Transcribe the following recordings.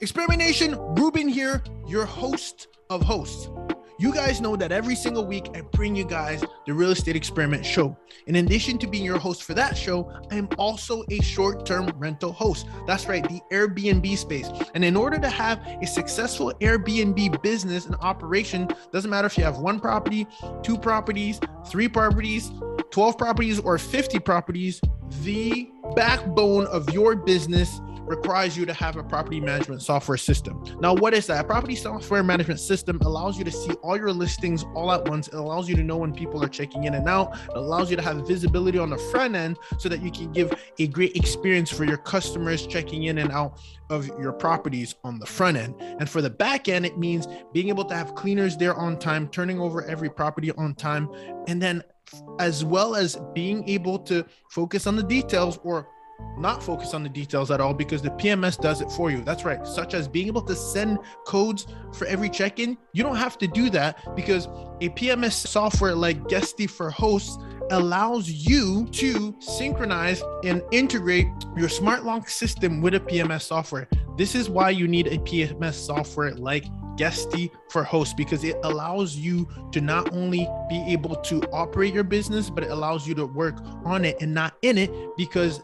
Experiment Nation, Ruben here, your host of hosts. You guys know that every single week I bring you guys the Real Estate Experiment Show. In addition to being your host for that show, I am also a short term rental host. That's right, the Airbnb space. And in order to have a successful Airbnb business and operation, doesn't matter if you have one property, two properties, three properties, 12 properties, or 50 properties, the backbone of your business requires you to have a property management software system. Now, what is that? A property software management system allows you to see all your listings all at once. It allows you to know when people are checking in and out. It allows you to have visibility on the front end so that you can give a great experience for your customers checking in and out of your properties on the front end. And for the back end, it means being able to have cleaners there on time, turning over every property on time, and then as well as being able to focus on the details or not focus on the details at all because the PMS does it for you. That's right, such as being able to send codes for every check in. You don't have to do that because a PMS software like Guesty for hosts allows you to synchronize and integrate your smart lock system with a PMS software. This is why you need a PMS software like Guesty for hosts because it allows you to not only be able to operate your business, but it allows you to work on it and not in it because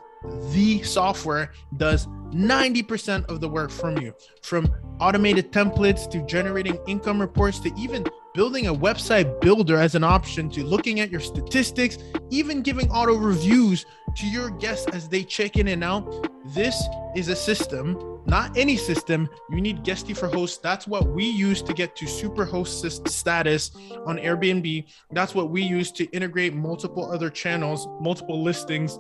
the software does 90% of the work from you. From automated templates to generating income reports to even building a website builder as an option to looking at your statistics even giving auto reviews to your guests as they check in and out. This is a system not any system you need guesty for hosts. That's what we use to get to super host status on airbnb. That's what we use to integrate multiple other channels multiple listings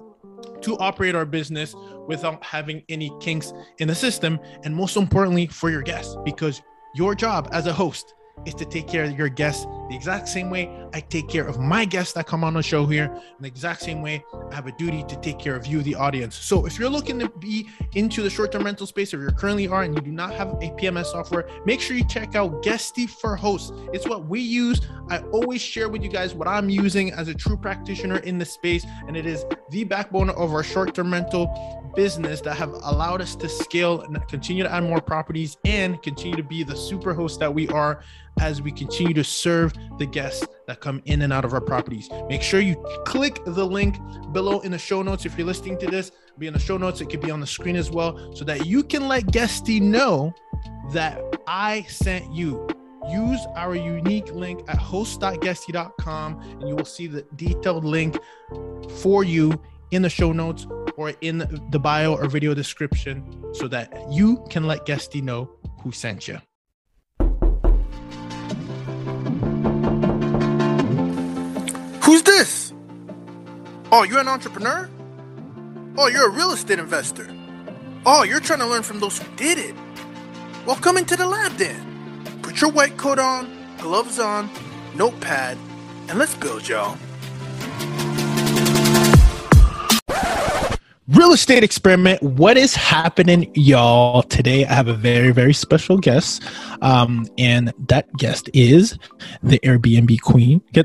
to operate our business without having any kinks in the system. And most importantly, for your guests, because your job as a host is to take care of your guests the exact same way I take care of my guests that come on the show here. In the exact same way, I have a duty to take care of you, the audience. So if you're looking to be into the short-term rental space, or you currently are and you do not have a PMS software, make sure you check out Guesty for Hosts. It's what we use. I always share with you guys what I'm using as a true practitioner in the space, and it is the backbone of our short-term rental business that have allowed us to scale and continue to add more properties and continue to be the super host that we are as we continue to serve the guests that come in and out of our properties. Make sure you click the link below in the show notes. If you're listening to this, be in the show notes. It could be on the screen as well, so that you can let Guesty know that I sent you. Use our unique link at host.guesty.com and you will see the detailed link for you in the show notes or in the bio or video description so that you can let Guesty know who sent you. Who's this? Oh, you're an entrepreneur? Oh, you're a real estate investor. Oh, you're trying to learn from those who did it. Well, come into the lab then. Put your white coat on, gloves on, notepad, and let's build, y'all. Real estate experiment. What is happening, y'all? Today, I have a very, very special guest. Um, and that guest is the Airbnb queen. Can,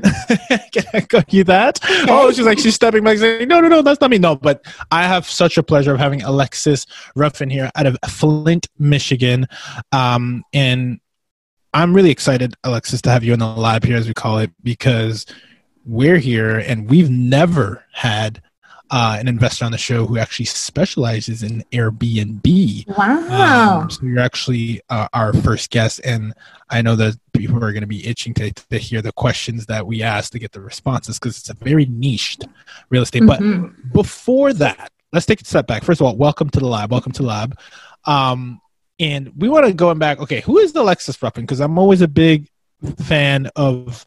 can I call you that? Oh, she's like, she's stepping back saying, no, no, no, that's not me. No, but I have such a pleasure of having Alexis Ruffin here out of Flint, Michigan. Um, and I'm really excited, Alexis, to have you in the lab here, as we call it, because we're here and we've never had uh, an investor on the show who actually specializes in Airbnb. Wow. Um, so you're actually uh, our first guest. And I know that people are going to be itching to, to hear the questions that we ask to get the responses because it's a very niched real estate. Mm-hmm. But before that, let's take a step back. First of all, welcome to the lab. Welcome to the lab. Um, and we want to go back. Okay, who is Alexis Ruffin? Because I'm always a big fan of,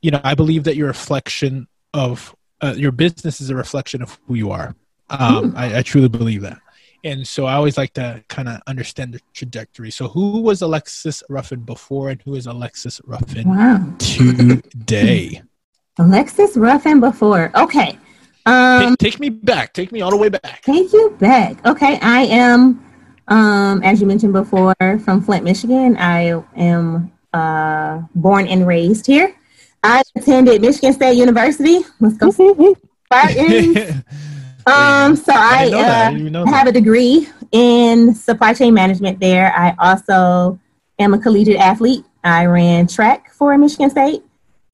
you know, I believe that you're a reflection of uh, your business is a reflection of who you are. Um, I, I, truly believe that. And so I always like to kind of understand the trajectory. So who was Alexis Ruffin before and who is Alexis Ruffin wow. today? Alexis Ruffin before. Okay. Um, take, take, me back. Take me all the way back. Take you back. Okay. I am, um, as you mentioned before, from Flint, Michigan. I am uh, born and raised here. I attended Michigan State University. Let's go. Spartans. um, so I, I uh, have a degree in supply chain management there. I also am a collegiate athlete. I ran track for Michigan State.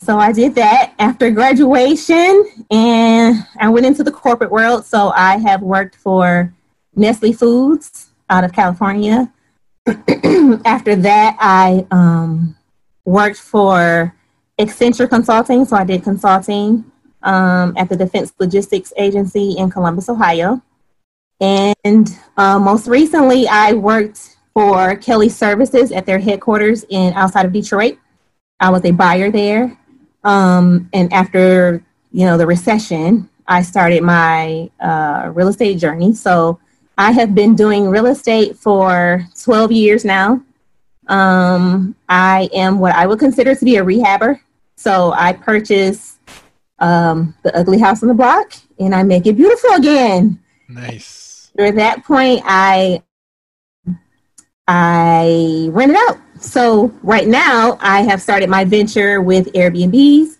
So I did that after graduation and I went into the corporate world. So I have worked for Nestle Foods out of California. after that, I um, worked for Accenture Consulting. So I did consulting um, at the Defense Logistics Agency in Columbus, Ohio. And uh, most recently, I worked for Kelly Services at their headquarters in outside of Detroit. I was a buyer there. Um, and after you know the recession, I started my uh, real estate journey. So I have been doing real estate for 12 years now. Um, I am what I would consider to be a rehabber. So I purchase um, the ugly house on the block and I make it beautiful again. Nice. At that point, I I rent it out. So right now, I have started my venture with Airbnbs,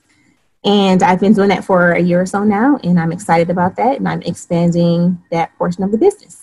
and I've been doing that for a year or so now, and I'm excited about that, and I'm expanding that portion of the business.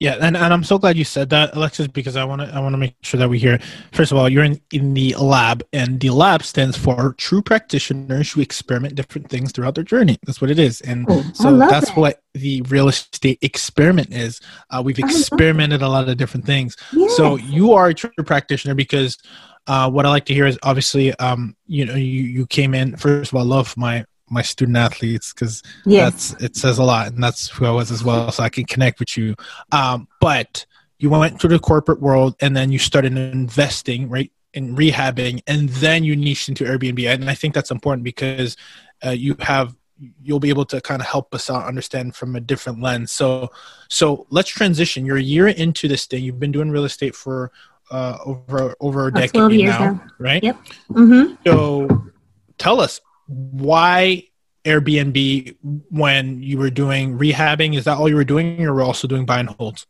Yeah, and, and I'm so glad you said that, Alexis, because I want to I want to make sure that we hear. First of all, you're in, in the lab, and the lab stands for True Practitioners who experiment different things throughout their journey. That's what it is, and oh, so that's that. what the real estate experiment is. Uh, we've experimented a lot of different things. Yes. So you are a true practitioner because uh, what I like to hear is obviously, um, you know, you, you came in. First of all, I love my my student athletes because yes. that's it says a lot, and that's who I was as well. So I can connect with you. Um, but you went to the corporate world, and then you started investing, right, in rehabbing, and then you niched into Airbnb. And I think that's important because uh, you have you'll be able to kind of help us out understand from a different lens. So, so let's transition. You're a year into this thing. You've been doing real estate for uh, over over a decade now, now, right? Yep. Mm-hmm. So, tell us why Airbnb when you were doing rehabbing? Is that all you were doing, or were also doing buy and holds?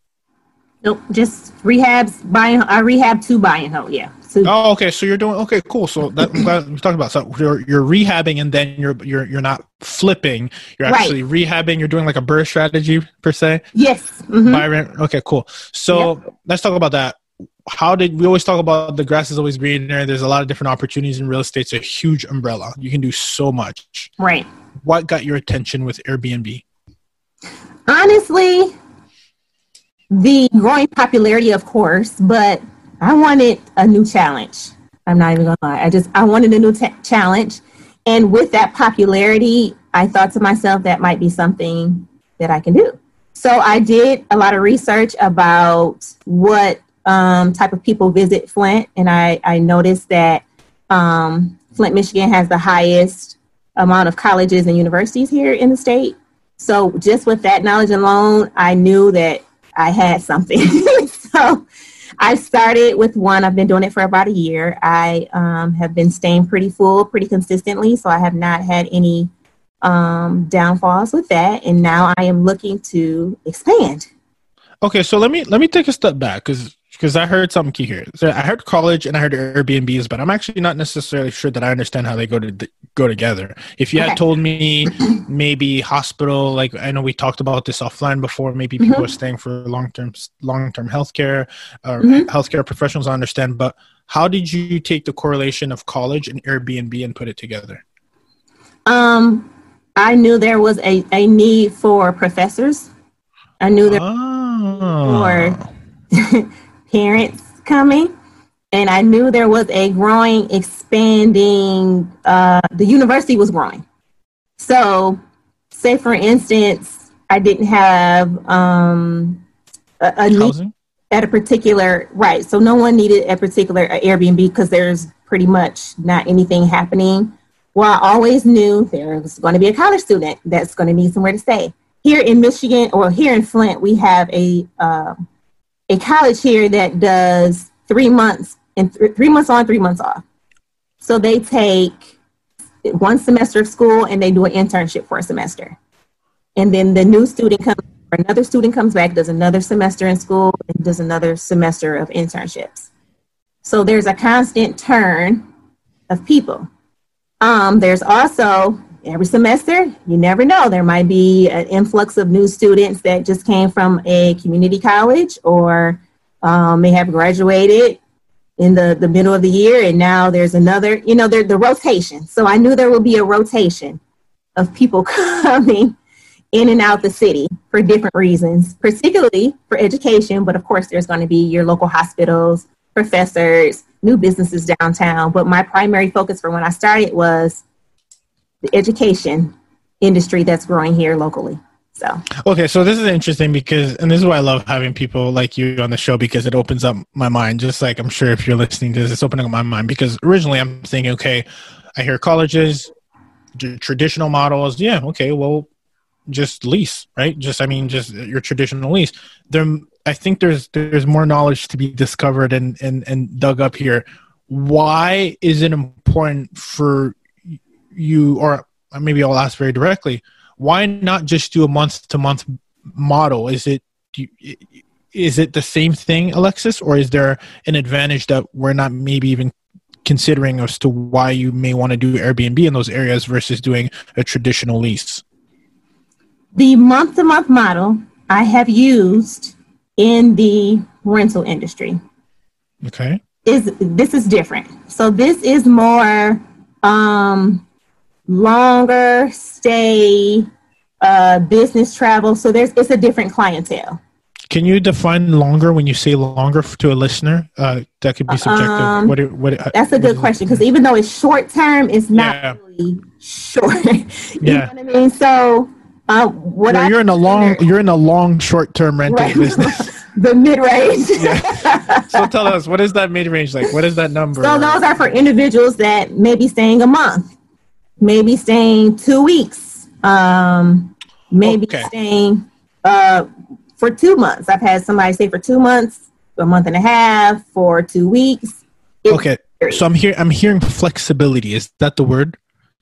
Nope, just rehabs, buying. I rehab to buy and hold. Yeah. So, oh, okay. So you're doing okay. Cool. So that we talked about. So you're you're rehabbing, and then you're you're you're not flipping. You're actually right. rehabbing. You're doing like a burst strategy per se. Yes. Mm-hmm. Buy rent. Okay. Cool. So yep. let's talk about that how did we always talk about the grass is always greener? There's a lot of different opportunities in real estate. It's a huge umbrella. You can do so much. Right. What got your attention with Airbnb? Honestly, the growing popularity, of course, but I wanted a new challenge. I'm not even gonna lie. I just I wanted a new t- challenge, and with that popularity, I thought to myself that might be something that I can do. So I did a lot of research about what um, type of people visit Flint, and I, I noticed that um, Flint, Michigan has the highest amount of colleges and universities here in the state. So just with that knowledge alone, I knew that I had something. so I started with one. I've been doing it for about a year. I um, have been staying pretty full, pretty consistently. So I have not had any um, downfalls with that. And now I am looking to expand. Okay, so let me let me take a step back because because I heard something key here. So I heard college and I heard Airbnbs, but I'm actually not necessarily sure that I understand how they go to go together. If you okay. had told me maybe hospital, like I know we talked about this offline before, maybe people mm-hmm. are staying for long term long term healthcare or mm-hmm. healthcare professionals, I understand. But how did you take the correlation of college and Airbnb and put it together? Um, I knew there was a, a need for professors. I knew there oh. for parents coming and I knew there was a growing, expanding, uh, the university was growing. So, say for instance, I didn't have um, a, a need at a particular, right. So, no one needed a particular Airbnb because there's pretty much not anything happening. Well, I always knew there was going to be a college student that's going to need somewhere to stay. Here in Michigan or here in Flint, we have a uh, a college here that does three months and th- three months on, three months off. So they take one semester of school and they do an internship for a semester. And then the new student comes, or another student comes back, does another semester in school, and does another semester of internships. So there's a constant turn of people. Um, there's also every semester, you never know. There might be an influx of new students that just came from a community college or um, may have graduated in the, the middle of the year and now there's another, you know, the rotation. So I knew there would be a rotation of people coming in and out the city for different reasons, particularly for education. But of course, there's going to be your local hospitals, professors, new businesses downtown. But my primary focus for when I started was the education industry that's growing here locally. So okay, so this is interesting because, and this is why I love having people like you on the show because it opens up my mind. Just like I'm sure if you're listening to this, it's opening up my mind because originally I'm thinking, okay, I hear colleges, traditional models. Yeah, okay, well, just lease, right? Just I mean, just your traditional lease. There, I think there's there's more knowledge to be discovered and and and dug up here. Why is it important for you, or maybe I'll ask very directly, why not just do a month to month model? Is it you, is it the same thing, Alexis, or is there an advantage that we're not maybe even considering as to why you may want to do Airbnb in those areas versus doing a traditional lease? The month to month model I have used in the rental industry. Okay. Is this is different. So this is more um longer stay uh business travel. So there's it's a different clientele. Can you define longer when you say longer to a listener? Uh, that could be subjective. Um, what, what, uh, that's a good question because even though it's short term, it's not yeah. really short. you yeah. know what I mean? So uh, what you're, you're in a long you're in a long short term rental right. business. the mid range. yeah. So tell us what is that mid range like? What is that number? So those are for individuals that may be staying a month, maybe staying two weeks, um, maybe okay. staying uh, for two months. I've had somebody stay for two months, a month and a half, for two weeks. It's okay. So I'm here. I'm hearing flexibility. Is that the word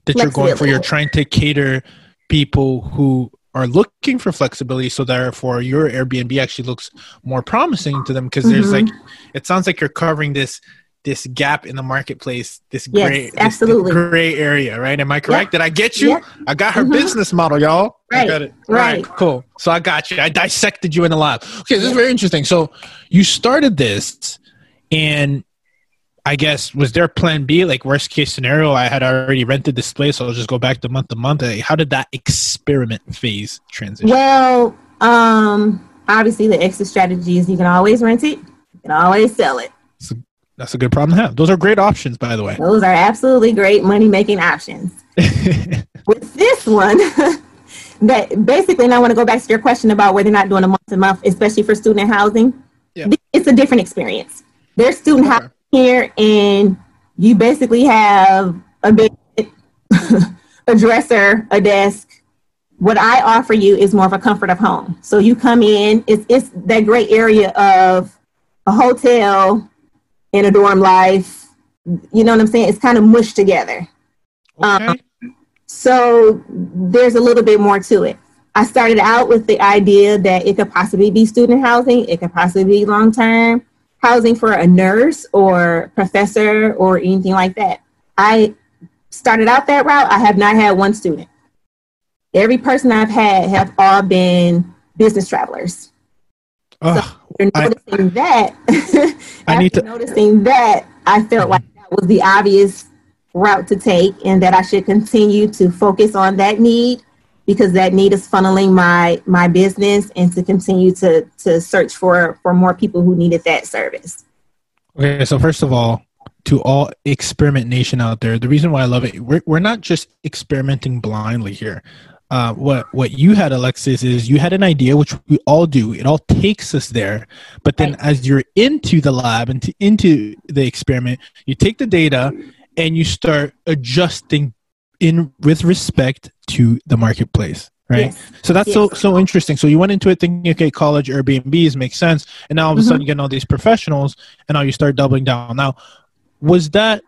that you're going for? You're trying to cater people who are looking for flexibility so therefore your airbnb actually looks more promising to them because mm-hmm. there's like it sounds like you're covering this this gap in the marketplace this yes, gray absolutely this gray area right am i correct did i get you i got her mm-hmm. business model y'all right. I got it right. right cool so i got you i dissected you in the lab okay this is very interesting so you started this and I guess was there plan B? Like worst case scenario, I had already rented this place, so I'll just go back to month to month. How did that experiment phase transition? Well, um, obviously the exit strategy is you can always rent it, you can always sell it. That's a good problem to have. Those are great options, by the way. Those are absolutely great money making options. With this one, that basically, and I want to go back to your question about whether or not doing a month to month, especially for student housing. Yeah. It's a different experience. There's student okay. housing here and you basically have a bed, a dresser, a desk. What I offer you is more of a comfort of home. So you come in, it's, it's that great area of a hotel and a dorm life. You know what I'm saying? It's kind of mushed together. Okay. Um, so there's a little bit more to it. I started out with the idea that it could possibly be student housing, it could possibly be long term, housing for a nurse or professor or anything like that. I started out that route. I have not had one student. Every person I've had have all been business travelers. Oh, so after noticing I, that, I need to noticing that, I felt mm-hmm. like that was the obvious route to take, and that I should continue to focus on that need because that need is funneling my my business and to continue to to search for for more people who needed that service. Okay so first of all to all experiment nation out there the reason why i love it we're, we're not just experimenting blindly here uh, what what you had alexis is you had an idea which we all do it all takes us there but then right. as you're into the lab and to, into the experiment you take the data and you start adjusting in with respect to the marketplace right yes. so that's yes. so so interesting so you went into it thinking okay college airbnbs make sense and now all of a mm-hmm. sudden you get all these professionals and now you start doubling down now was that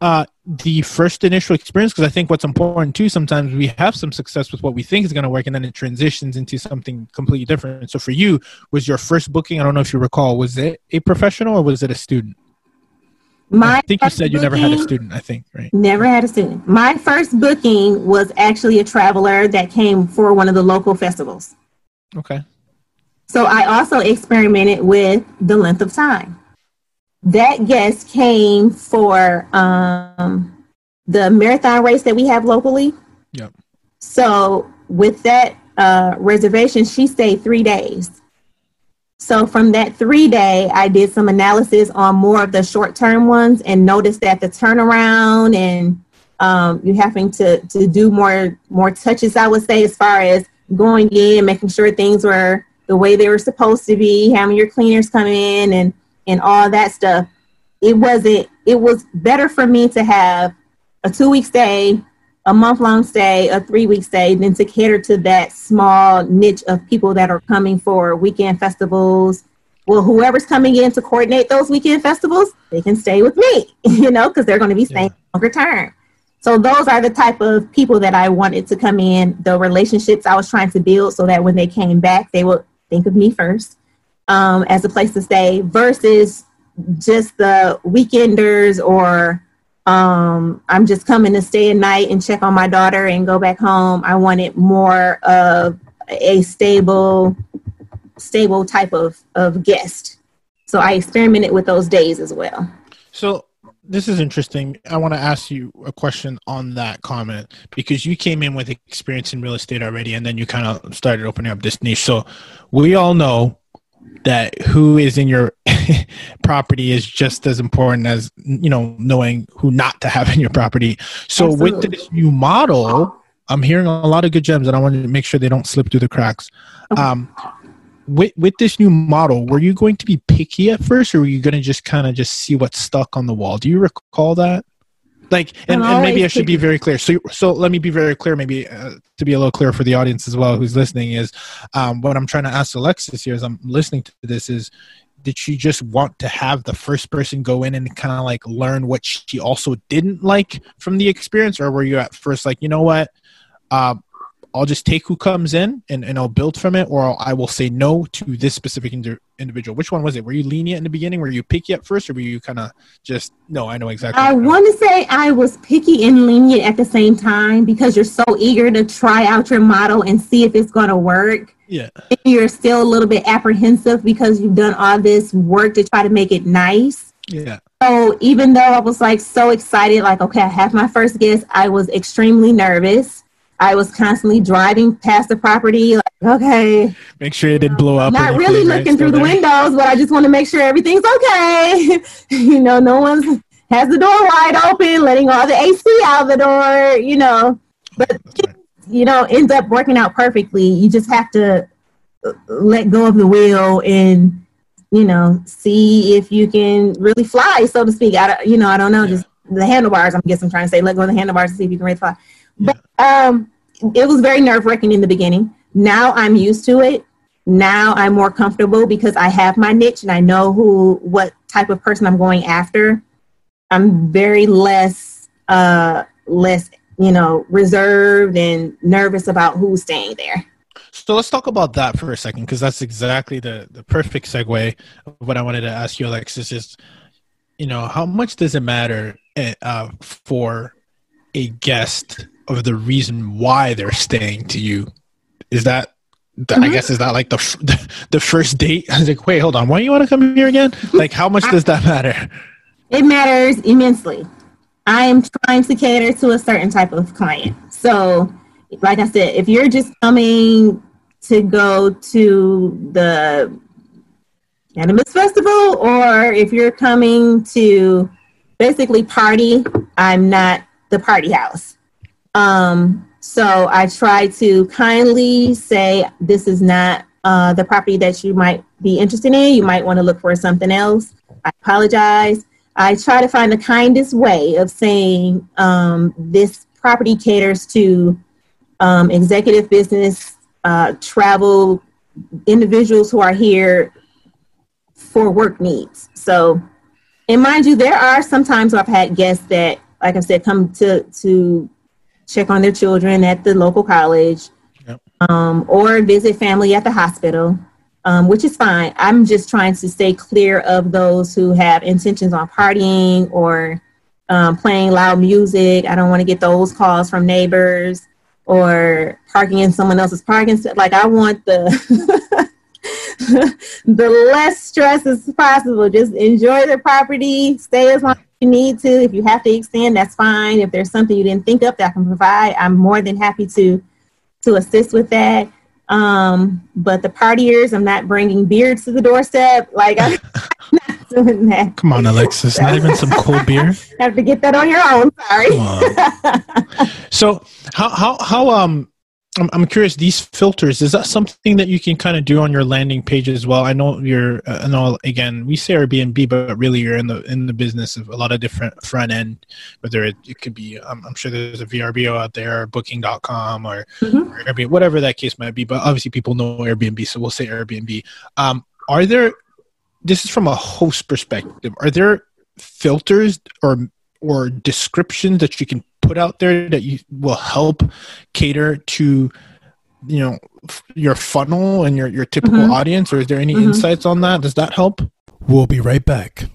uh, the first initial experience because i think what's important too sometimes we have some success with what we think is going to work and then it transitions into something completely different so for you was your first booking i don't know if you recall was it a professional or was it a student My I think you said you never had a student. I think right. Never had a student. My first booking was actually a traveler that came for one of the local festivals. Okay. So I also experimented with the length of time. That guest came for um, the marathon race that we have locally. Yep. So with that uh, reservation, she stayed three days. So from that three day, I did some analysis on more of the short term ones and noticed that the turnaround and um, you having to to do more more touches, I would say, as far as going in, making sure things were the way they were supposed to be, having your cleaners come in and and all that stuff. It wasn't. It was better for me to have a two week stay, a month long stay, a three week stay, than to cater to that small niche of people that are coming for weekend festivals. Well, whoever's coming in to coordinate those weekend festivals, they can stay with me, you know, because they're going to be staying longer term. So those are the type of people that I wanted to come in, the relationships I was trying to build so that when they came back, they would think of me first um, as a place to stay versus just the weekenders or um, I'm just coming to stay a night and check on my daughter and go back home. I wanted more of a stable, stable type of, of guest. So I experimented with those days as well. So this is interesting. I want to ask you a question on that comment because you came in with experience in real estate already, and then you kind of started opening up this niche. So we all know that who is in your property is just as important as you know knowing who not to have in your property. So with this new model, I'm hearing a lot of good gems, and I wanted to make sure they don't slip through the cracks. Okay. Um, with with this new model, were you going to be picky at first, or were you going to just kind of just see what's stuck on the wall? Do you recall that? Like, and, and maybe I should be very clear. So, so let me be very clear, maybe uh, to be a little clear for the audience as well who's listening. Is um, what I'm trying to ask Alexis here as I'm listening to this is, did she just want to have the first person go in and kind of like learn what she also didn't like from the experience, or were you at first like, you know what? Um, I'll just take who comes in and, and I'll build from it, or I will say no to this specific indi- individual. Which one was it? Were you lenient in the beginning? Were you picky at first, or were you kind of just no? I know exactly. I want to say I was picky and lenient at the same time because you're so eager to try out your model and see if it's going to work. yeah, And you're still a little bit apprehensive because you've done all this work to try to make it nice. yeah, So even though I was like so excited, like, okay, I have my first guest, I was extremely nervous. I was constantly driving past the property, like, okay, make sure it didn't blow up. not really looking through the windows, but I just want to make sure everything's okay. you know, no one's has the door wide open, letting all the AC out the door, you know. But right. you know, ends up working out perfectly. You just have to uh, let go of the wheel and you know see if you can really fly, so to speak. I you know, I don't know, Yeah. just the handlebars. I guess I'm trying to say, let go of the handlebars and see if you can really fly. But um, it was very nerve wracking in the beginning. Now I'm used to it. Now I'm more comfortable because I have my niche and I know who, what type of person I'm going after. I'm very less, uh, less, you know, reserved and nervous about who's staying there. So let's talk about that for a second, because that's exactly the the perfect segue of what I wanted to ask you, Alexis. Is you know how much does it matter eh, uh, for a guest of the reason why they're staying to you? Is that th- I mm-hmm. guess is that like the, f- the first date? I was like, wait, hold on, why you want to come here again? Like, how much does that matter? It matters immensely. I am trying to cater to a certain type of client. So, like I said, if you're just coming to go to the cannabis festival, or if you're coming to basically party, I'm not the party house. Um, so I try to kindly say this is not uh, the property that you might be interested in. You might want to look for something else. I apologize. I try to find the kindest way of saying um, this property caters to um, executive business, uh, travel individuals who are here for work needs. So, and mind you, there are some times I've had guests that, like I said, come to to check on their children at the local college, Yep. um, or visit family at the hospital. um, which is fine. I'm just trying to stay clear of those who have intentions on partying or um, playing loud music. I don't want to get those calls from neighbors or parking in someone else's parking. Like I want the the less stress as possible. Just enjoy the property. Stay as long as you need to. If you have to extend, that's fine. If there's something you didn't think of that I can provide, I'm more than happy to to assist with that. Um, but the partiers, I'm not bringing beards to the doorstep. Like I'm not doing that. Come on, Alexis. Not even some cold beer. Have to get that on your own. Sorry. so how how how um I'm, I'm curious these filters is that something that you can kind of do on your landing page as well i know you're uh, i know again we say airbnb but really you're in the in the business of a lot of different front end whether it, it could be um, i'm sure there's a vrbo out there booking.com or, mm-hmm. or airbnb whatever that case might be but obviously people know airbnb so we'll say airbnb um, are there this is from a host perspective are there filters or or descriptions that you can put out there that you will help cater to you know your funnel and your your typical mm-hmm. audience or is there any mm-hmm. insights on that does that help we'll be right back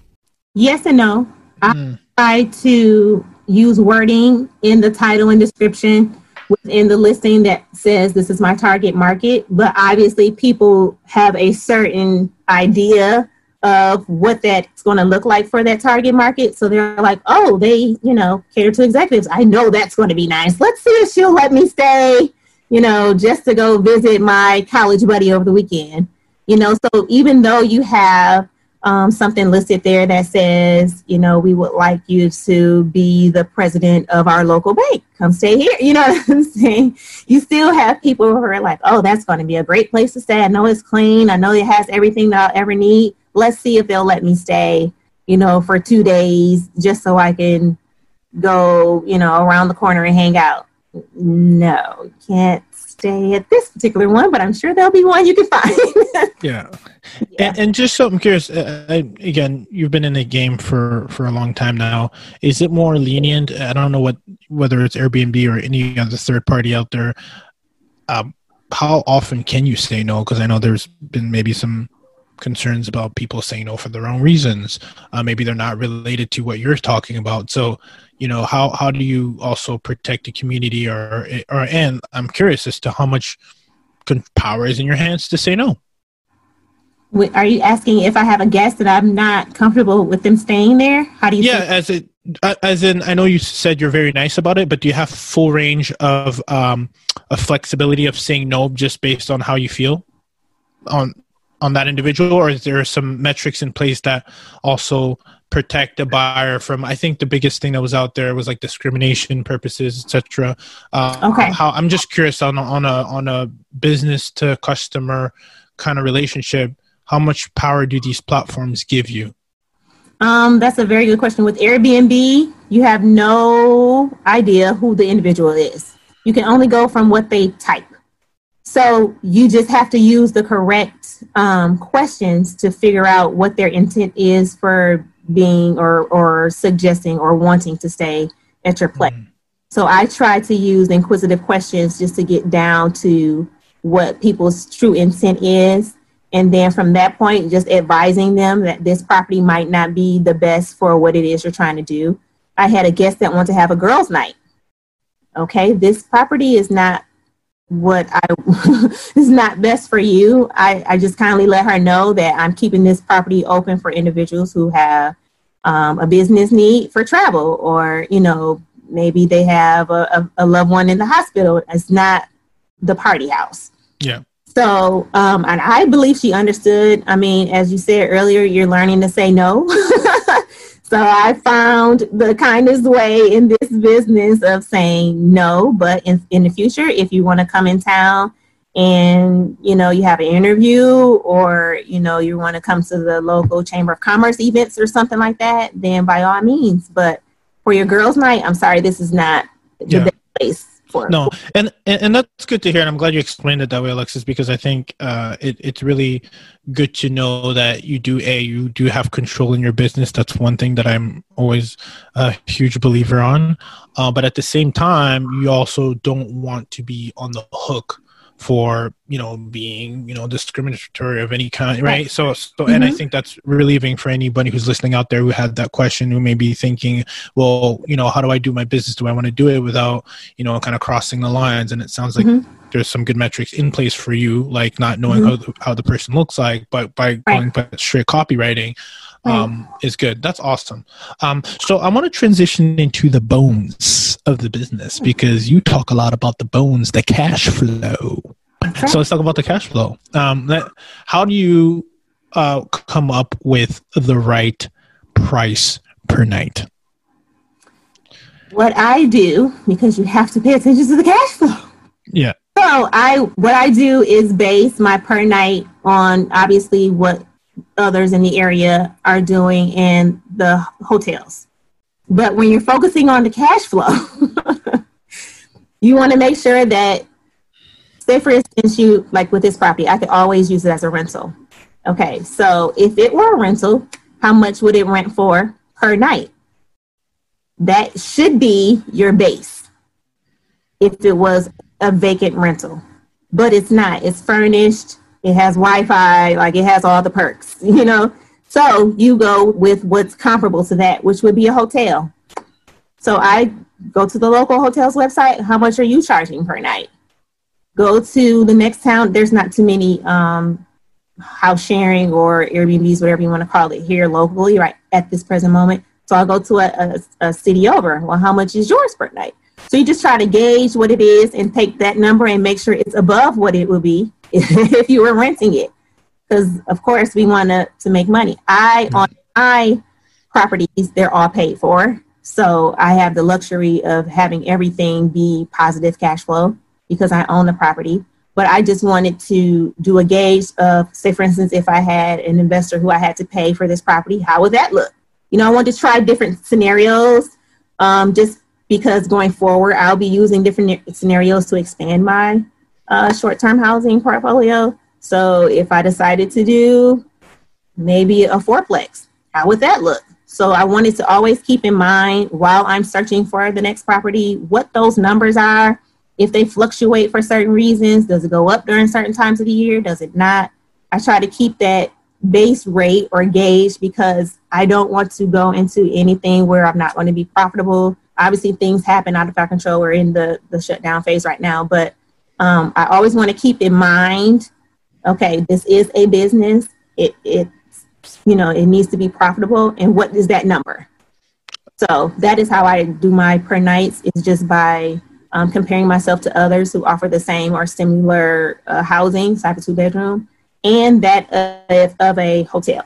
yes and no i mm. try to use wording in the title and description within the listing that says this is my target market but obviously people have a certain idea of what that's going to look like for that target market. So they're like, oh, they, you know, cater to executives. I know that's going to be nice. Let's see if she'll let me stay, you know, just to go visit my college buddy over the weekend. You know, so even though you have um, something listed there that says, you know, we would like you to be the president of our local bank. Come stay here. You know what I'm saying? You still have people who are like, oh, that's going to be a great place to stay. I know it's clean. I know it has everything that I'll ever need let's see if they'll let me stay, you know, for two days just so I can go, you know, around the corner and hang out. No, can't stay at this particular one, but I'm sure there'll be one you can find. yeah. yeah. And, and, just so I'm curious, uh, I, again, you've been in the game for, for a long time now. Is it more lenient? I don't know what, whether it's Airbnb or any other third party out there. Um, how often can you say no? Because I know there's been maybe some concerns about people saying no for the wrong reasons. Uh, maybe they're not related to what you're talking about. So, you know, how how do you also protect the community, or or and I'm curious as to how much power is in your hands to say no. Are you asking if I have a guest that I'm not comfortable with them staying there? How do you? Yeah, as it as in, I know you said you're very nice about it, but do you have full range of um, a flexibility of saying no just based on how you feel on on that individual, or is there some metrics in place that also protect a buyer from? I think the biggest thing that was out there was like discrimination purposes, etc. Uh, okay. How I'm just curious on a, on a on a business to customer kind of relationship. How much power do these platforms give you? Um, that's a very good question. With Airbnb, you have no idea who the individual is. You can only go from what they type. So you just have to use the correct um, questions to figure out what their intent is for being or, or suggesting or wanting to stay at your place. Mm-hmm. So I try to use inquisitive questions just to get down to what people's true intent is. And then from that point, just advising them that this property might not be the best for what it is you're trying to do. I had a guest that wanted to have a girls' night. Okay, this property is not what I is not best for you. I, I just kindly let her know that I'm keeping this property open for individuals who have um, a business need for travel, or you know maybe they have a, a, a, loved one in the hospital. It's not the party house. Yeah. So, um, and I believe she understood. I mean, as you said earlier, you're learning to say no. So I found the kindest way in this business of saying no, but in, in the future, if you want to come in town and you know you have an interview or you know you want to come to the local chamber of commerce events or something like that, then by all means. But for your girls' night, I'm sorry, this is not the yeah. best place for. No, and, and, and that's good to hear, and I'm glad you explained it that way, Alexis, because I think uh, it, it's really good to know that you do a you do have control in your business. That's one thing that I'm always a huge believer on. Uh, but at the same time, you also don't want to be on the hook for you know being you know discriminatory of any kind right so so mm-hmm. and i mm-hmm. think that's relieving for anybody who's listening out there who had that question who may be thinking well you know how do i do my business do i want to do it without you know kind of crossing the lines and it sounds like mm-hmm. there's some good metrics in place for you like not knowing mm-hmm. how, the, how the person looks like but by right. going by straight copywriting um, is good. That's awesome. Um, so I want to transition into the bones of the business because you talk a lot about the bones, the cash flow. So let's talk about the cash flow. Um, that, how do you uh, come up with the right price per night? What I do, because you have to pay attention to the cash flow. Yeah. So I, what I do is base my per night on obviously what others in the area are doing in the hotels. But when you're focusing on the cash flow, you want to make sure that, say for instance, you like with this property, I could always use it as a rental. Okay, so if it were a rental, how much would it rent for per night? That should be your base if it was a vacant rental, but it's not. It's furnished it has Wi-Fi, like it has all the perks, you know. So you go with what's comparable to that, which would be a hotel. So I go to the local hotel's website. How much are you charging per night? Go to the next town. There's not too many um, house sharing or Airbnbs, whatever you want to call it, here locally, right at this present moment. So I'll go to a, a, a city over. Well, how much is yours per night? So you just try to gauge what it is and take that number and make sure it's above what it would be if you were renting it. Because of course we want to to make money. I on my properties they're all paid for. So i have the luxury of having everything be positive cash flow because i own the property. But i just wanted to do a gauge of say for instance if i had an investor who i had to pay for this property how would that look? You know i want to try different scenarios um, just because going forward i'll be using different scenarios to expand my uh, short-term housing portfolio. So if I decided to do maybe a fourplex, how would that look? So I wanted to always keep in mind while I'm searching for the next property what those numbers are. If they fluctuate for certain reasons, does it go up during certain times of the year? Does it not? I try to keep that base rate or gauge because I don't want to go into anything where I'm not going to be profitable. Obviously, things happen out of our control. We're in the, the shutdown phase right now, but um, I always want to keep in mind, okay, this is a business. It, it, you know, it needs to be profitable. And what is that number? So that is how I do my per nights is just by um, comparing myself to others who offer the same or similar uh, housing, so two bedroom, and that of, of a hotel.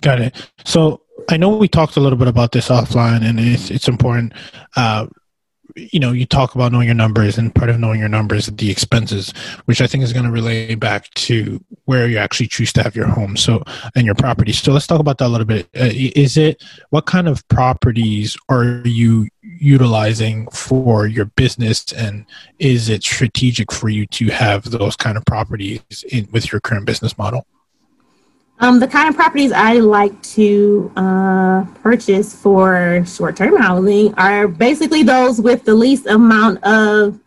Got it. So I know we talked a little bit about this offline, and it's it's important. Uh, you know you talk about knowing your numbers and part of knowing your numbers is the expenses which i think is going to relate back to where you actually choose to have your home so and your property. So let's talk about that a little bit. Uh, is it what kind of properties are you utilizing for your business and is it strategic for you to have those kind of properties in, with your current business model um, the kind of properties I like to uh, purchase for short term housing are basically those with the least amount of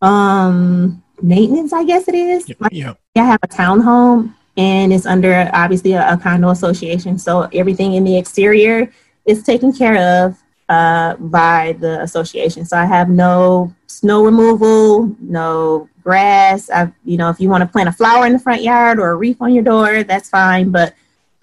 um, maintenance, I guess it is. Yeah. Like, yeah. I have a townhome and it's under obviously a, a, condo association. So everything in the exterior is taken care of uh, by the association. So I have no snow removal, no grass. I, you know, if you want to plant a flower in the front yard or a wreath on your door, that's fine. But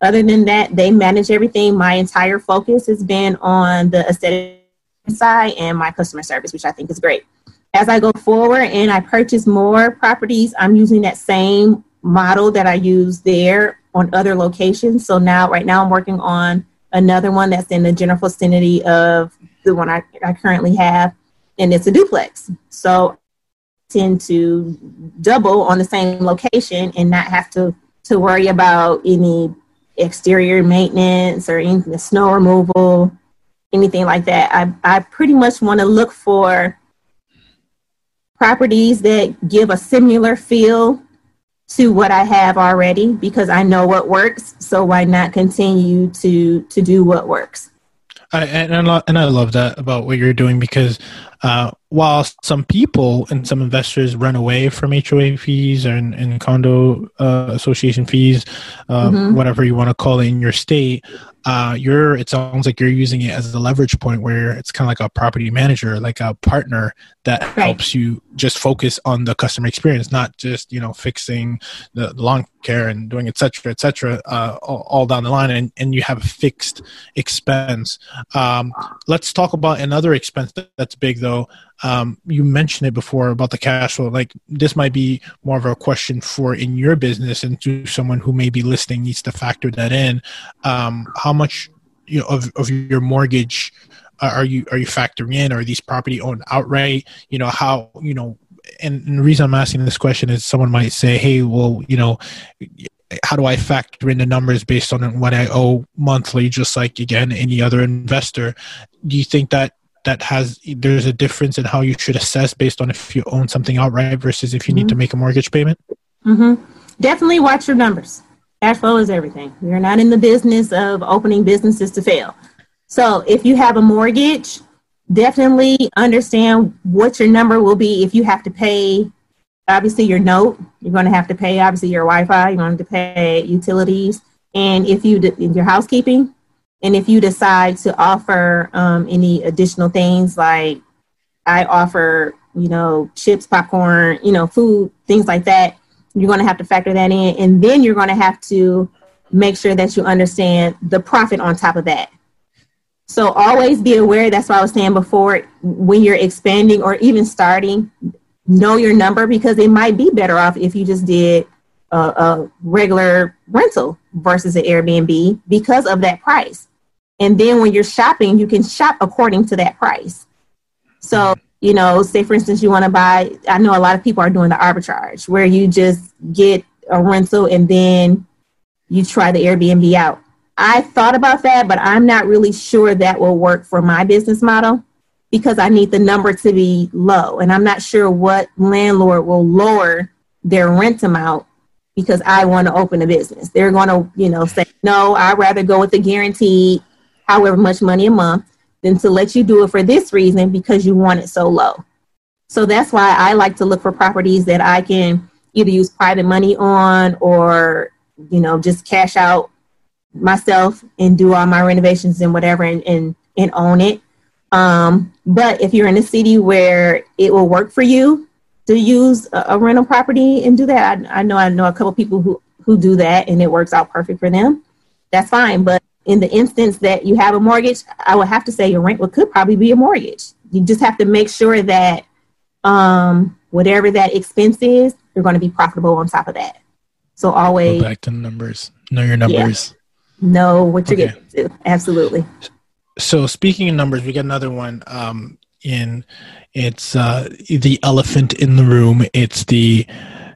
other than that, they manage everything. My entire focus has been on the aesthetic side and my customer service, which I think is great. As I go forward and I purchase more properties, I'm using that same model that I use there on other locations. So now, right now, I'm working on another one that's in the general vicinity of the one I, I currently have, and it's a duplex. So tend to double on the same location and not have to to worry about any exterior maintenance or any snow removal, anything like that. I I pretty much want to look for properties that give a similar feel to what I have already because I know what works. So why not continue to to do what works? I, and I and I love that about what you're doing because uh, while some people and some investors run away from HOA fees and, and condo uh, association fees, uh, mm-hmm. whatever you want to call it in your state, uh, you're it sounds like you're using it as a leverage point where it's kind of like a property manager, like a partner that right. helps you just focus on the customer experience, not just you know fixing the, the lawn care and doing et cetera, et cetera, uh, all, all, down the line, and, and you have a fixed expense. Um, let's talk about another expense that's big though. Um, you mentioned it before about the cash flow. Like this might be more of a question for in your business and to someone who may be listening needs to factor that in. Um, how much you know of, of your mortgage uh, are you are you factoring in? Are these property owned outright? You know how you know. And, and the reason I'm asking this question is someone might say, "Hey, well, you know, how do I factor in the numbers based on what I owe monthly, just like again any other investor? Do you think that that has there's a difference in how you should assess based on if you own something outright versus if you mm-hmm. need to mm-hmm. make a mortgage payment? Mm-hmm. Definitely watch your numbers. Cash flow is everything. We're not in the business of opening businesses to fail. So if you have a mortgage, definitely understand what your number will be if you have to pay obviously your note you're going to have to pay obviously your wi-fi you're going to pay utilities and if you in your housekeeping and if you decide to offer um, any additional things like I offer, you know, chips, popcorn, you know, food, things like that, you're going to have to factor that in. And then you're going to have to make sure that you understand the profit on top of that. So always be aware. That's what I was saying before. When you're expanding or even starting, know your number because it might be better off if you just did a, a regular rental versus an Airbnb because of that price. And then when you're shopping, you can shop according to that price. So, you know, say for instance, you want to buy, I know a lot of people are doing the arbitrage where you just get a rental and then you try the Airbnb out. I thought about that, but I'm not really sure that will work for my business model because I need the number to be low. And I'm not sure what landlord will lower their rent amount because I want to open a business. They're going to, you know, say, no, I'd rather go with the guaranteed however much money a month than to let you do it for this reason because you want it so low. So that's why I like to look for properties that I can either use private money on or, you know, just cash out myself and do all my renovations and whatever and, and, and own it. Um, but if you're in a city where it will work for you to use a, a rental property and do that, I, I know I know a couple people who, who do that and it works out perfect for them. That's fine. But in the instance that you have a mortgage, I would have to say your rent would, could probably be a mortgage. You just have to make sure that um, whatever that expense is, you're going to be profitable on top of that. So always Go back to numbers. Know your numbers. Yeah. Know what you're okay. getting to. Absolutely. So speaking of numbers, we got another one. Um, in it's uh, the elephant in the room. It's the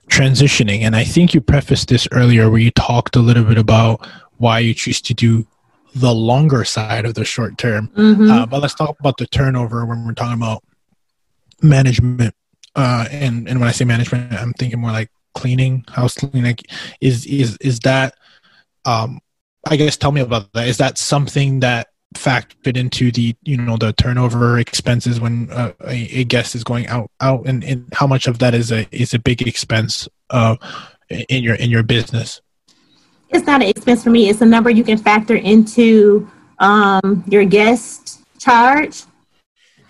transitioning, and I think you prefaced this earlier, where you talked a little bit about why you choose to do the longer side of the short term. Mm-hmm. Uh, but let's talk about the turnover when we're talking about management. Uh, and and when I say management, I'm thinking more like cleaning, house cleaning. Like, is is is that? Um, I guess tell me about that. Is that something that factored into the you know the turnover expenses when uh, a, a, guest is going out out and, and how much of that is a is a big expense uh, in your in your business? it's not an expense for me. It's a number you can factor into um, your guest charge.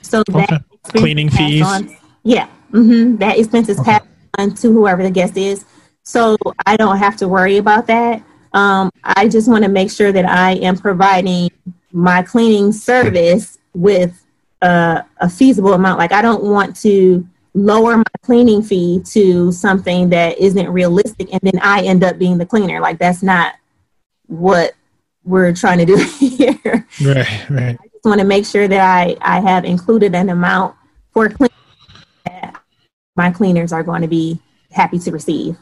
So okay. that cleaning fees. On, yeah, mm-hmm, that expense is okay. passed on to whoever the guest is. So I don't have to worry about that. Um, I just want to make sure that I am providing my cleaning service with a, a feasible amount. Like I don't want to lower my cleaning fee to something that isn't realistic and then I end up being the cleaner. Like that's not what we're trying to do here. Right, right. I just want to make sure that I, I have included an amount for cleaning that my cleaners are going to be happy to receive.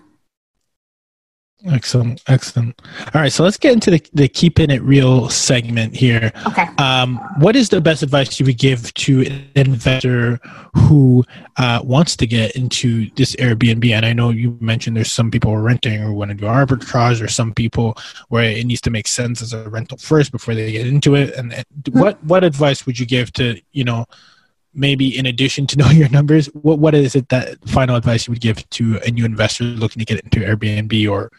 Excellent, excellent. All right, so let's get into the, the keeping it real segment here. Okay. Um, what is the best advice you would give to an investor who uh, wants to get into this Airbnb? And I know you mentioned there's some people renting or want to do arbitrage, or some people where it needs to make sense as a rental first before they get into it. And, mm-hmm. what what advice would you give to you know maybe in addition to knowing your numbers, what what is it that final advice you would give to a new investor looking to get into Airbnb or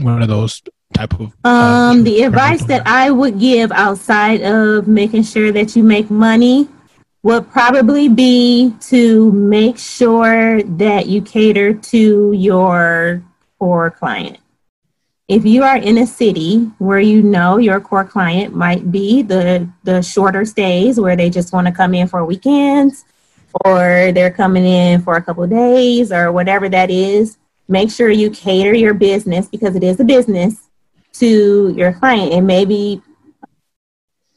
one of those type of? Uh, um, the advice that I would give outside of making sure that you make money would probably be to make sure that you cater to your core client. If you are in a city where you know your core client might be the, the shorter stays where they just want to come in for weekends or they're coming in for a couple days or whatever that is, make sure you cater your business because it is a business to your client. And maybe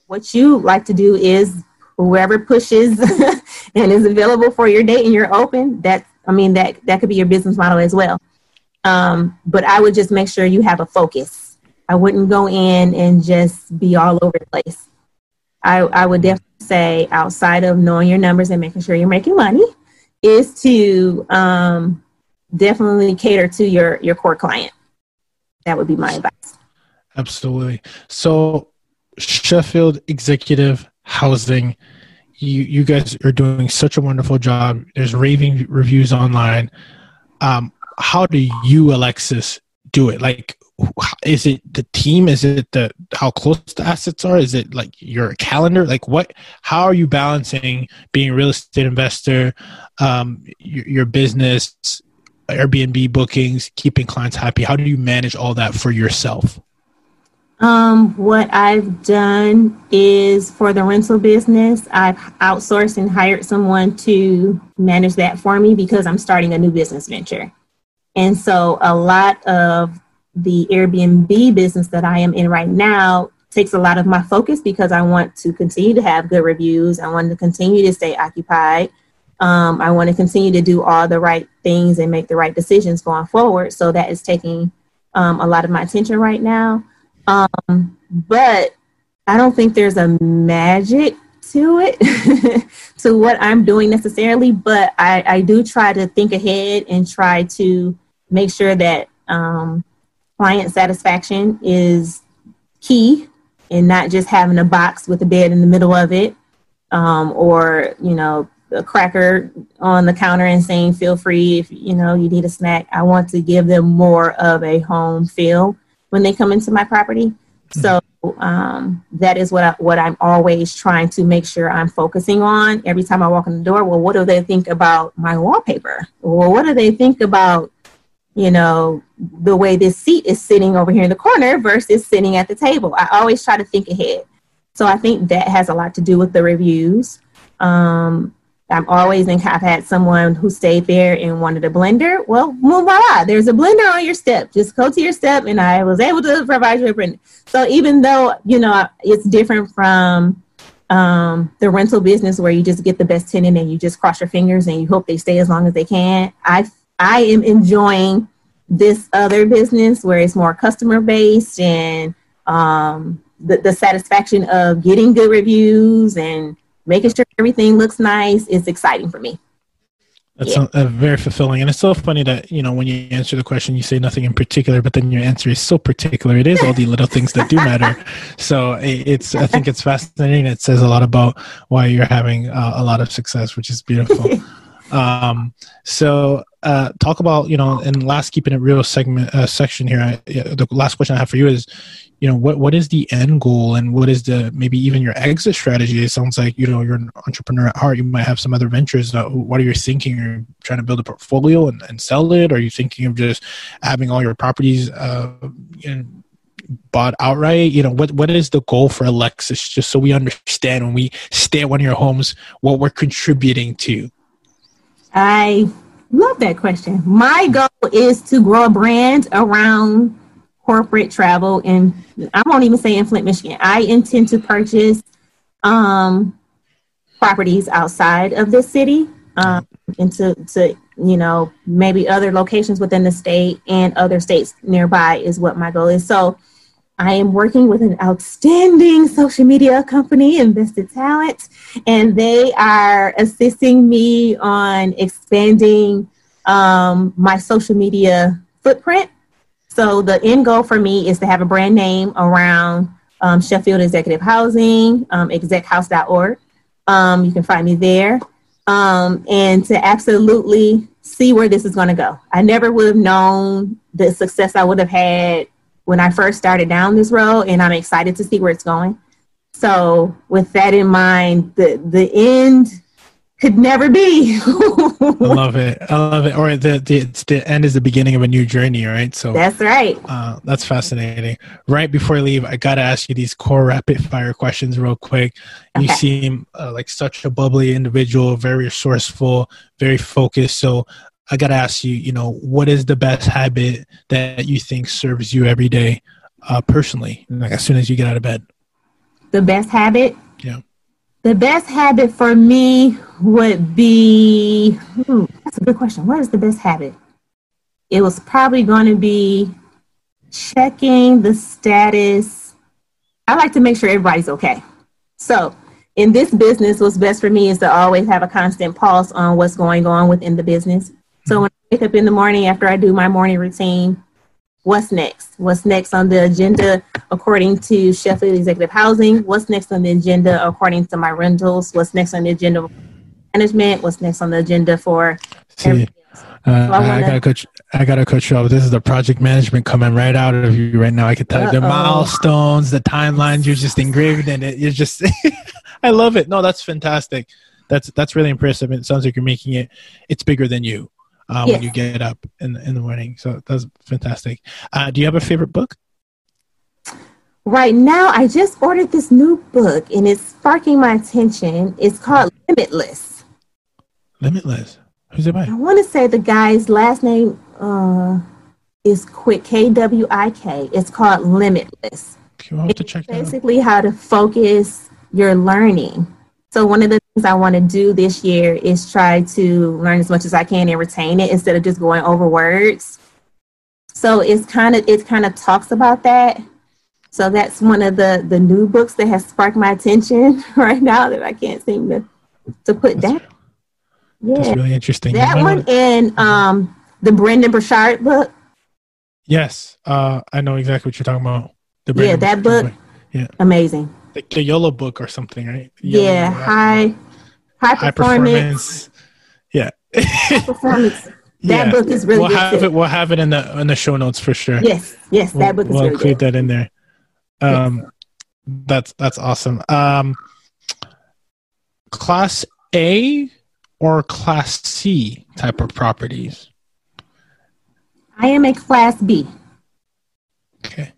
what you like to do is whoever pushes and is available for your date and you're open, that I mean that that could be your business model as well. Um, but I would just make sure you have a focus. I wouldn't go in and just be all over the place. I, I would definitely say outside of knowing your numbers and making sure you're making money is to um, definitely cater to your your core client. That would be my advice. Absolutely. So Sheffield Executive Housing you you guys are doing such a wonderful job. There's raving reviews online. Um, how do you, Alexis, do it? Like, is it the team? Is it the how close the assets are? Is it like your calendar? Like, what? How are you balancing being a real estate investor, um, your, your business, Airbnb bookings, keeping clients happy? How do you manage all that for yourself? Um, what I've done is for the rental business, I've outsourced and hired someone to manage that for me because I'm starting a new business venture. And so a lot of the Airbnb business that I am in right now takes a lot of my focus because I want to continue to have good reviews. I want to continue to stay occupied. Um, I want to continue to do all the right things and make the right decisions going forward. So that is taking um, a lot of my attention right now. Um, but I don't think there's a magic to it, to what I'm doing necessarily. But I, I do try to think ahead and try to make sure that um, client satisfaction is key and not just having a box with a bed in the middle of it um, or, you know, a cracker on the counter and saying feel free if you know you need a snack i want to give them more of a home feel when they come into my property. So um, that is what I, what I'm always trying to make sure I'm focusing on every time I walk in the door. Well, what do they think about my wallpaper? Well, what do they think about you know the way this seat is sitting over here in the corner versus sitting at the table? I always try to think ahead. So I think that has a lot to do with the reviews. Um, I'm always in. I've had someone who stayed there and wanted a blender. Well, voila, there's a blender on your step. Just go to your step, and I was able to provide you a blender. So even though you know it's different from um, the rental business where you just get the best tenant and you just cross your fingers and you hope they stay as long as they can, I I am enjoying this other business where it's more customer based and um, the, the satisfaction of getting good reviews and making sure everything looks nice is exciting for me. That's yeah. a, a very fulfilling, and it's so funny that you know when you answer the question, you say nothing in particular, but then your answer is so particular. It is all the little things that do matter. So it's, I think it's fascinating. It says a lot about why you're having uh, a lot of success, which is beautiful. um, so uh, talk about you know, and last keeping it real segment uh, section here. I, the last question I have for you is, you know what what is the end goal and what is the maybe even your exit strategy? It sounds like you know you're an entrepreneur at heart. You might have some other ventures. Uh, what are you thinking? You're trying to build a portfolio and, and sell it? Are you thinking of just having all your properties uh, bought outright? You know what what is the goal for alexis? Just so we understand when we stay at one of your homes what we're contributing to. I love that question my goal is to grow a brand around corporate travel and I won't even say in Flint, Michigan. I intend to purchase um, properties outside of this city um, and to, to you know maybe other locations within the state and other states nearby is what my goal is. So I am working with an outstanding social media company, Invested Talent, and they are assisting me on expanding um, my social media footprint so the end goal for me is to have a brand name around um, Sheffield Executive Housing, um, exechouse.org. Um, you can find me there. Um, and to absolutely see where this is going to go. I never would have known the success I would have had when I first started down this road, and I'm excited to see where it's going. So, with that in mind, the the end could never be. I love it. I love it. Or the, the the end is the beginning of a new journey, right? So that's right. Uh, that's fascinating. Right before I leave, I gotta ask you these core rapid fire questions real quick. You seem uh, like such a bubbly individual, very resourceful, very focused. So I gotta ask you, you know, what is the best habit that you think serves you every day, uh, personally, like as soon as you get out of bed? The best habit. Yeah. The best habit for me would be hmm, that's a good question. What is the best habit? It was probably going to be checking the status. I like to make sure everybody's okay. So, in this business, what's best for me is to always have a constant pulse on what's going on within the business. So, when I wake up in the morning after I do my morning routine, what's next? What's next on the agenda according to Sheffield Executive Housing? What's next on the agenda according to my rentals? What's next on the agenda management? What's next on the agenda for See, uh, I, I, gotta coach. I gotta coach you off. This is the project management coming right out of you right now. I can tell uh-oh. the milestones, the timelines. You're just engraved in it. You're just. I love it. No, that's fantastic. That's that's really impressive. It sounds like you're making it. It's bigger than you uh, yes. when you get up in in the morning. So that's fantastic. Uh, do you have a favorite book? Right now, I just ordered this new book and it's sparking my attention. It's called Limitless. Limitless. Who's it by? I want to say the guy's last name uh, is Kwik K W I K. It's called Limitless. You have to check basically how to focus your learning. So one of the I want to do this year is try to learn as much as I can and retain it instead of just going over words. So it's kind of it kind of talks about that. So that's one of the the new books that has sparked my attention right now that I can't seem to to put that's, down. Yeah, that's really interesting. That one and um the Brendon Burchard book. Yes, uh, I know exactly what you're talking about. The Brendon yeah, that book. Yeah, amazing the, the YOLO book or something, right? YOLO yeah, high, high, high performance. performance. Yeah. high performance. That yeah. book is really we'll have it. We'll have it in the in the show notes for sure. Yes, yes, that we'll, book is we'll really include good. that in there. Um, yes. that's that's awesome. Um, class A or class C type of properties. I am a class B. Okay.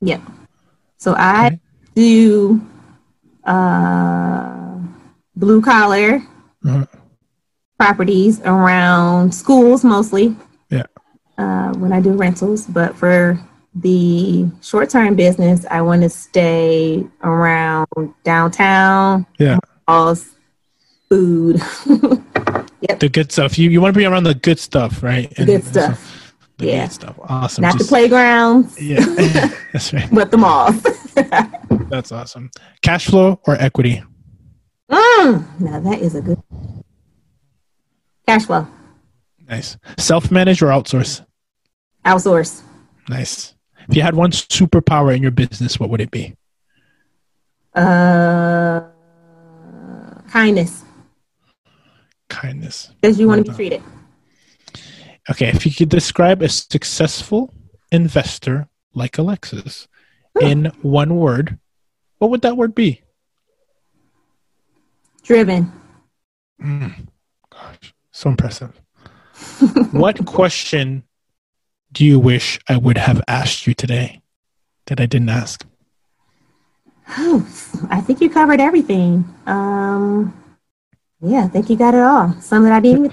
Yep. So I okay do uh, blue collar uh-huh. properties around schools mostly. Yeah. Uh, when I do rentals, but for the short term business, I want to stay around downtown. Yeah. Malls, food. yep. The good stuff. You you want to be around the good stuff, right? The good stuff. The yeah. stuff. Awesome. Not Just, the playgrounds. Yeah. That's right. But the malls. That's awesome. Cash flow or equity? Mm, now that is a good cash flow. Nice. Self manage or outsource? Outsource. Nice. If you had one superpower in your business, what would it be? Uh, kindness. Kindness. Because you want to be treated. Okay, if you could describe a successful investor like Alexis in one word, what would that word be? Driven. Mm, gosh, so impressive. what question do you wish I would have asked you today that I didn't ask? I think you covered everything. Um, yeah, I think you got it all. Some that I didn't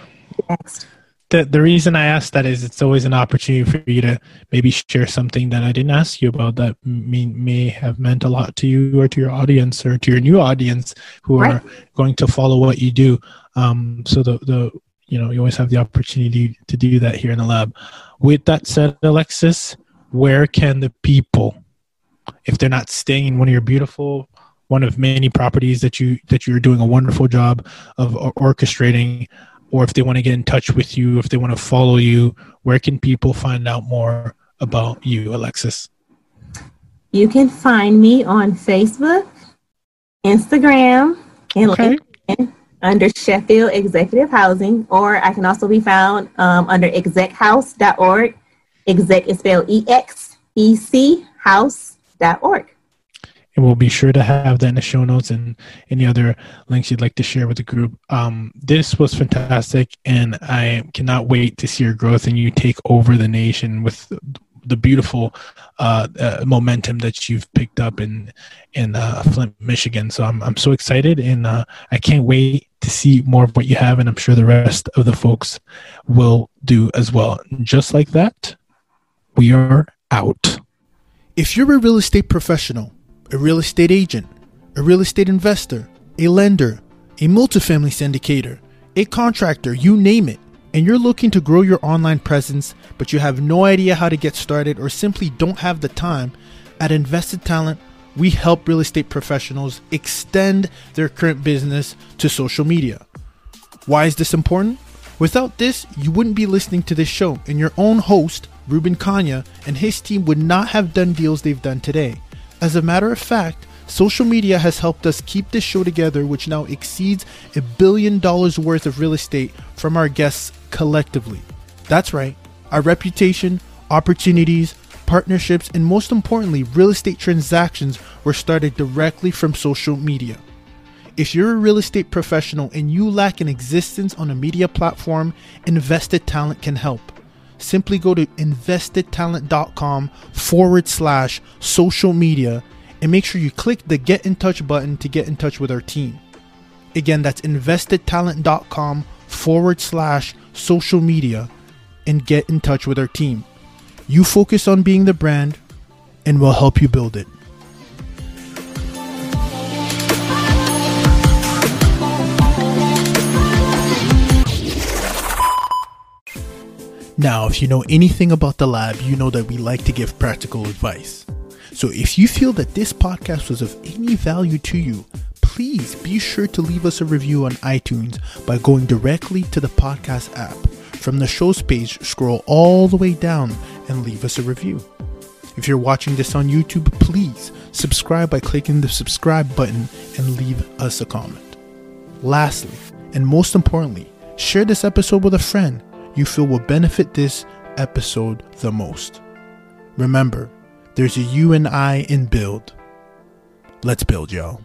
ask the the reason I ask that is it's always an opportunity for you to maybe share something that I didn't ask you about that may may have meant a lot to you or to your audience or to your new audience who right. are going to follow what you do. Um, so the the you know you always have the opportunity to do that here in the lab. With that said, Alexis, where can the people, if they're not staying in one of your beautiful one of many properties that you that you're doing a wonderful job of orchestrating or if they want to get in touch with you, if they want to follow you, where can people find out more about you, Alexis? You can find me on Facebook, Instagram, in okay. under Sheffield Executive Housing, or I can also be found um, under exechouse.org. Exec is spelled E X E C house.org. And we'll be sure to have that in the show notes and any other links you'd like to share with the group. Um, this was fantastic, and I cannot wait to see your growth and you take over the nation with the beautiful uh, uh, momentum that you've picked up in in uh, Flint, Michigan. So I'm I'm so excited, and uh, I can't wait to see more of what you have, and I'm sure the rest of the folks will do as well. just like that, we are out. If you're a real estate professional, a real estate agent, a real estate investor, a lender, a multifamily syndicator, a contractor, you name it and you're looking to grow your online presence, but you have no idea how to get started or simply don't have the time, at Invested Talent, we help real estate professionals extend their current business to social media. Why is this important? Without this, you wouldn't be listening to this show, and your own host, Ruben Kanya, and his team would not have done deals they've done today. As a matter of fact, Social media has helped us keep this show together, which now exceeds a billion dollars worth of real estate from our guests collectively. That's right, our reputation, opportunities, partnerships, and most importantly, real estate transactions were started directly from social media. If you're a real estate professional and you lack an existence on a media platform, Invested Talent can help. Simply go to investedtalent.com forward slash social media and make sure you click the Get in Touch button to get in touch with our team. Again, that's investedtalent.com forward slash social media and get in touch with our team. You focus on being the brand, and we'll help you build it. Now, if you know anything about the lab, you know that we like to give practical advice. So if you feel that this podcast was of any value to you, please be sure to leave us a review on iTunes by going directly to the podcast app. From the show's page, scroll all the way down and leave us a review. If you're watching this on YouTube, please subscribe by clicking the subscribe button and leave us a comment. Lastly, and most importantly, share this episode with a friend you feel will benefit this episode the most. Remember, there's a you and I in build. Let's build, y'all.